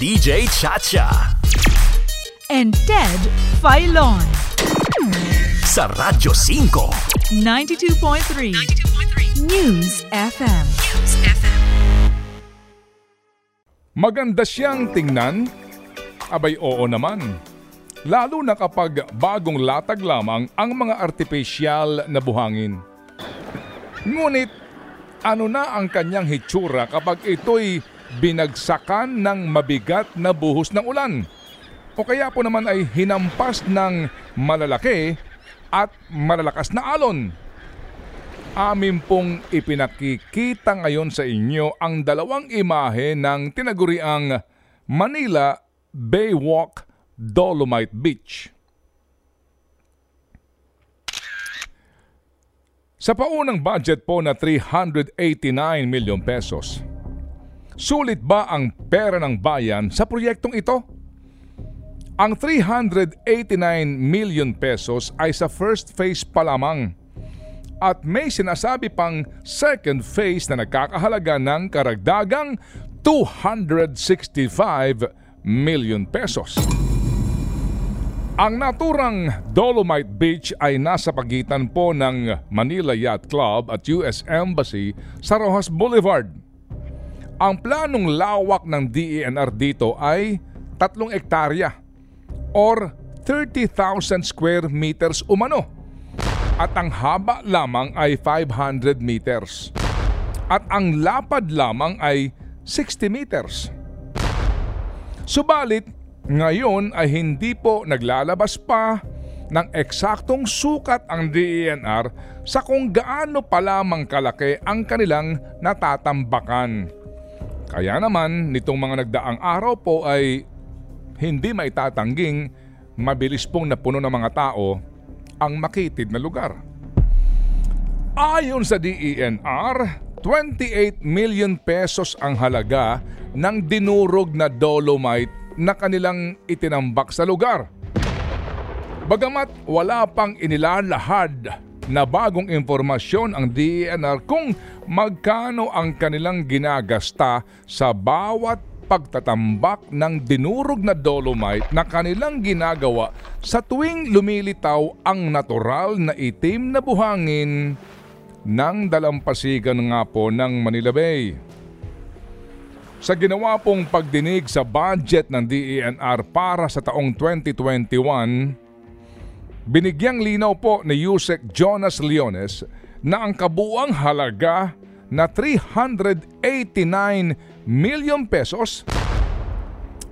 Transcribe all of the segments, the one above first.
DJ Chacha. and Ted Filon. Sa Radyo 5. 92.3 News FM. Maganda siyang tingnan? Abay oo naman. Lalo na kapag bagong latag lamang ang mga artificial na buhangin. Ngunit ano na ang kanyang hitsura kapag ito'y binagsakan ng mabigat na buhos ng ulan? O kaya po naman ay hinampas ng malalaki at malalakas na alon? Amin pong ipinakikita ngayon sa inyo ang dalawang imahe ng tinaguriang Manila Baywalk Dolomite Beach. Sa paunang budget po na 389 milyon pesos, sulit ba ang pera ng bayan sa proyektong ito? Ang 389 million pesos ay sa first phase pa lamang at may sinasabi pang second phase na nagkakahalaga ng karagdagang 265 million pesos. Ang naturang Dolomite Beach ay nasa pagitan po ng Manila Yacht Club at US Embassy sa Rojas Boulevard. Ang planong lawak ng DENR dito ay tatlong ektarya or 30,000 square meters umano at ang haba lamang ay 500 meters at ang lapad lamang ay 60 meters. Subalit, ngayon ay hindi po naglalabas pa ng eksaktong sukat ang DENR sa kung gaano pa lamang kalaki ang kanilang natatambakan. Kaya naman nitong mga nagdaang araw po ay hindi maitatangging mabilis pong napuno ng mga tao ang makitid na lugar. Ayon sa DENR, 28 million pesos ang halaga ng dinurog na dolomite na kanilang itinambak sa lugar. Bagamat wala pang inilalahad na bagong impormasyon ang DENR kung magkano ang kanilang ginagasta sa bawat pagtatambak ng dinurog na dolomite na kanilang ginagawa sa tuwing lumilitaw ang natural na itim na buhangin ng dalampasigan nga po ng Manila Bay. Sa ginawa pong pagdinig sa budget ng DENR para sa taong 2021, binigyang linaw po ni Yusek Jonas Leones na ang kabuang halaga na 389 million pesos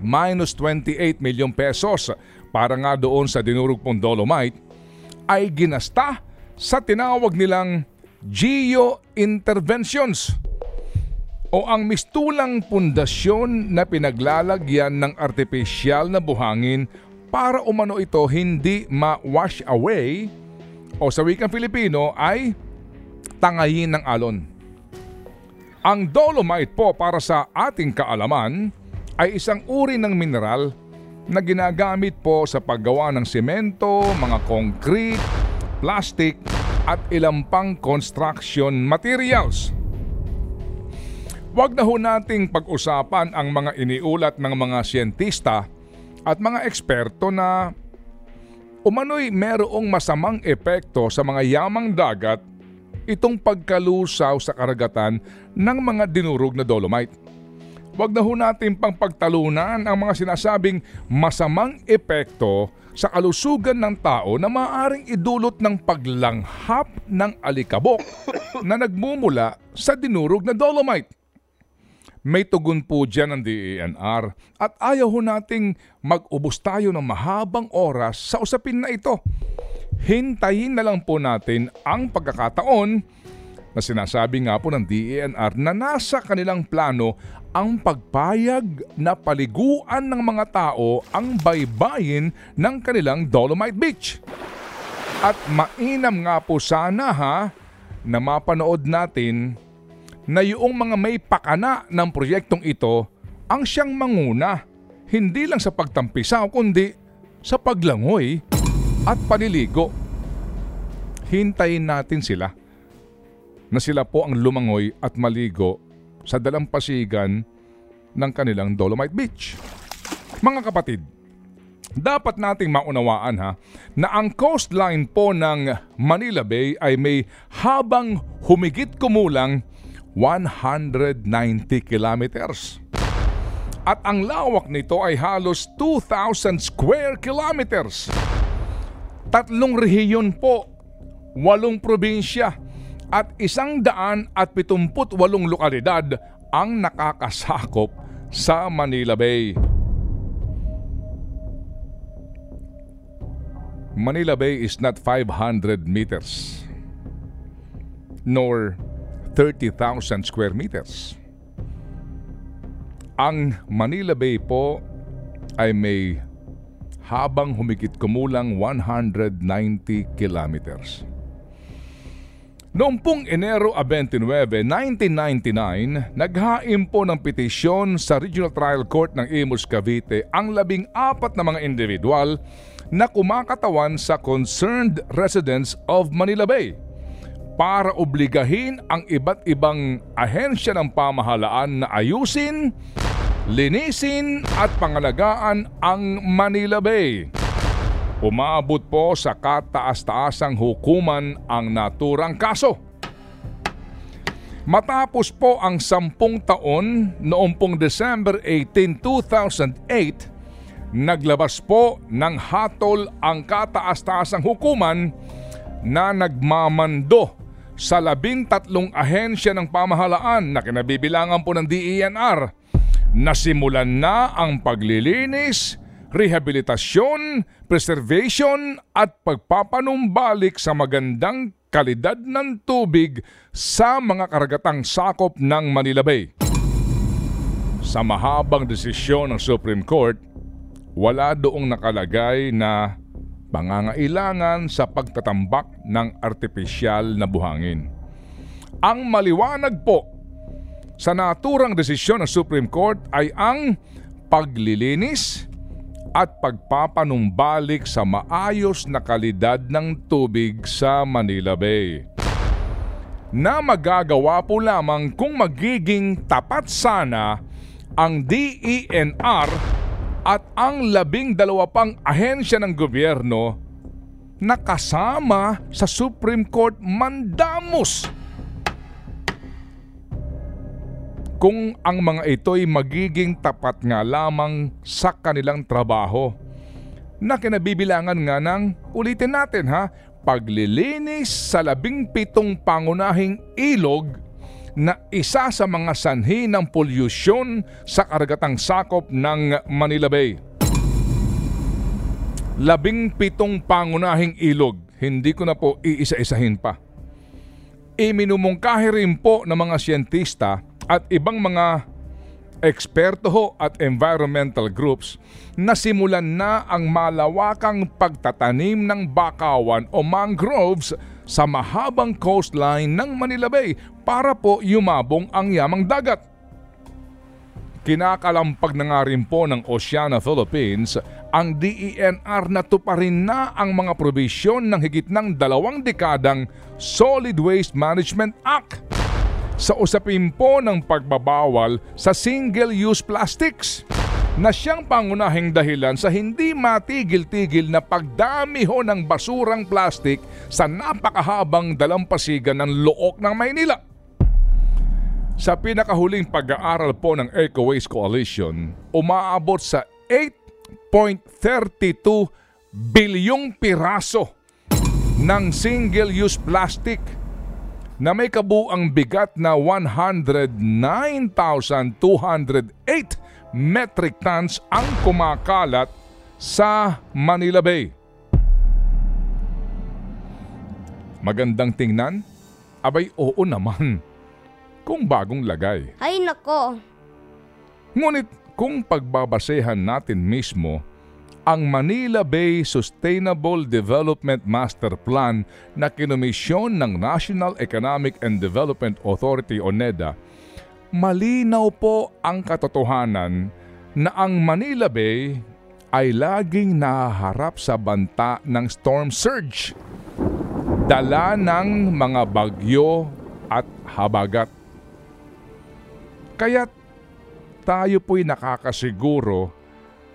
minus 28 million pesos. Para nga doon sa dinurog pong dolomite ay ginasta sa tinawag nilang geo interventions o ang mistulang pundasyon na pinaglalagyan ng artificial na buhangin para umano ito hindi ma-wash away o sa wikang Filipino ay tangayin ng alon. Ang dolomite po para sa ating kaalaman ay isang uri ng mineral na ginagamit po sa paggawa ng semento, mga concrete, plastic at ilang pang construction materials. Huwag na ho nating pag-usapan ang mga iniulat ng mga siyentista at mga eksperto na umano'y merong masamang epekto sa mga yamang dagat itong pagkalusaw sa karagatan ng mga dinurog na dolomite. Huwag na ho natin pang pagtalunan ang mga sinasabing masamang epekto sa kalusugan ng tao na maaaring idulot ng paglanghap ng alikabok na nagmumula sa dinurog na dolomite. May tugon po dyan ng DENR at ayaw ho nating mag-ubos tayo ng mahabang oras sa usapin na ito hintayin na lang po natin ang pagkakataon na sinasabi nga po ng DENR na nasa kanilang plano ang pagpayag na paliguan ng mga tao ang baybayin ng kanilang Dolomite Beach. At mainam nga po sana ha na mapanood natin na yung mga may pakana ng proyektong ito ang siyang manguna hindi lang sa pagtampisaw kundi sa paglangoy at paniligo. Hintayin natin sila na sila po ang lumangoy at maligo sa dalampasigan ng kanilang Dolomite Beach. Mga kapatid, dapat nating maunawaan ha na ang coastline po ng Manila Bay ay may habang humigit kumulang 190 kilometers. At ang lawak nito ay halos 2,000 square kilometers. Tatlong rehiyon po, walong probinsya at isang daan at pitumput walong lokalidad ang nakakasakop sa Manila Bay. Manila Bay is not 500 meters nor 30,000 square meters. Ang Manila Bay po ay may habang humigit kumulang 190 kilometers. Noong pong Enero 29, 1999, naghaim po ng petisyon sa Regional Trial Court ng Imus Cavite ang labing apat na mga individual na kumakatawan sa concerned residents of Manila Bay para obligahin ang iba't ibang ahensya ng pamahalaan na ayusin, linisin at pangalagaan ang Manila Bay. Umabot po sa kataas-taasang hukuman ang naturang kaso. Matapos po ang sampung taon noong pong December 18, 2008, naglabas po ng hatol ang kataas-taasang hukuman na nagmamando sa labintatlong ahensya ng pamahalaan na kinabibilangan po ng DENR nasimulan na ang paglilinis, rehabilitasyon, preservation at pagpapanumbalik sa magandang kalidad ng tubig sa mga karagatang sakop ng Manila Bay. Sa mahabang desisyon ng Supreme Court, wala doong nakalagay na pangangailangan sa pagtatambak ng artipisyal na buhangin. Ang maliwanag po sa naturang desisyon ng Supreme Court ay ang paglilinis at pagpapanumbalik sa maayos na kalidad ng tubig sa Manila Bay. Na magagawa po lamang kung magiging tapat sana ang DENR at ang labing dalawa pang ahensya ng gobyerno na kasama sa Supreme Court mandamos. Kung ang mga ito'y magiging tapat nga lamang sa kanilang trabaho na kinabibilangan nga ng, ulitin natin ha, paglilinis sa labing pitong pangunahing ilog na isa sa mga sanhi ng polusyon sa karagatang sakop ng Manila Bay. Labing pitong pangunahing ilog, hindi ko na po iisa-isahin pa. Iminumungkahi rin po ng mga siyentista at ibang mga eksperto at environmental groups na simulan na ang malawakang pagtatanim ng bakawan o mangroves sa mahabang coastline ng Manila Bay para po yumabong ang yamang dagat. Kinakalampag na nga rin po ng Oceana Philippines ang DENR na tuparin na ang mga probisyon ng higit ng dalawang dekadang Solid Waste Management Act sa usapin po ng pagbabawal sa single-use plastics na siyang pangunahing dahilan sa hindi matigil-tigil na pagdami ho ng basurang plastik sa napakahabang dalampasigan ng look ng Maynila. Sa pinakahuling pag-aaral po ng Eco Waste Coalition, umaabot sa 8.32 bilyong piraso ng single-use plastic na may kabuang bigat na 109,208 metric tons ang kumakalat sa Manila Bay. Magandang tingnan? Abay oo naman. Kung bagong lagay. Ay nako, Ngunit kung pagbabasehan natin mismo ang Manila Bay Sustainable Development Master Plan na kinomisyon ng National Economic and Development Authority o NEDA, malinaw po ang katotohanan na ang Manila Bay ay laging nahaharap sa banta ng storm surge, dala ng mga bagyo at habagat. Kaya't tayo po'y nakakasiguro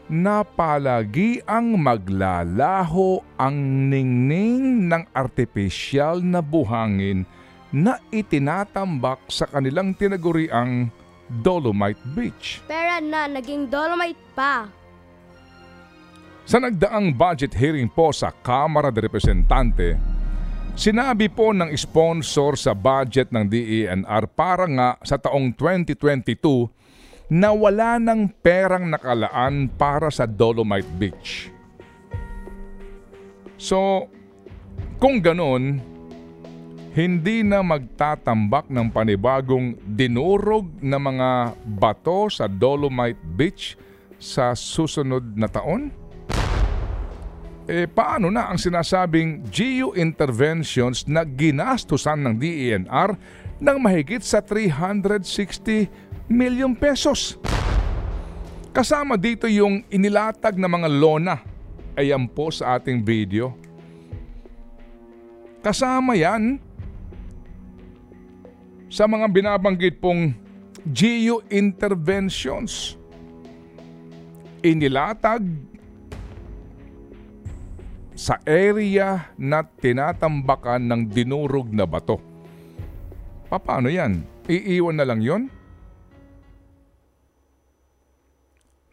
na palagi ang maglalaho ang ningning ng artipisyal na buhangin na itinatambak sa kanilang tinaguriang Dolomite Beach. Pera na, naging dolomite pa. Sa nagdaang budget hearing po sa Kamara de Representante, sinabi po ng sponsor sa budget ng DENR para nga sa taong 2022 na wala ng perang nakalaan para sa Dolomite Beach. So, kung ganon, hindi na magtatambak ng panibagong dinurog na mga bato sa Dolomite Beach sa susunod na taon? Eh paano na ang sinasabing geo interventions na ginastusan ng DENR ng mahigit sa 360 milyon pesos? Kasama dito yung inilatag na mga lona. Ayan po sa ating video. Kasama yan sa mga binabanggit pong geo interventions. Inilatag sa area na tinatambakan ng dinurog na bato. Paano yan? Iiwan na lang yon?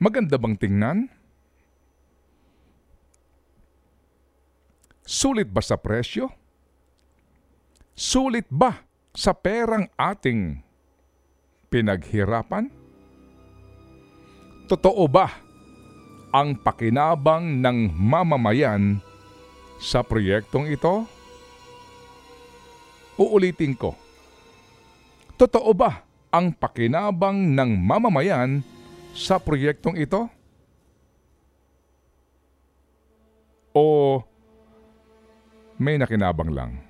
Maganda bang tingnan? Sulit ba sa presyo? Sulit ba sa perang ating pinaghirapan? Totoo ba ang pakinabang ng mamamayan sa proyektong ito? Uulitin ko. Totoo ba ang pakinabang ng mamamayan sa proyektong ito? O may nakinabang lang?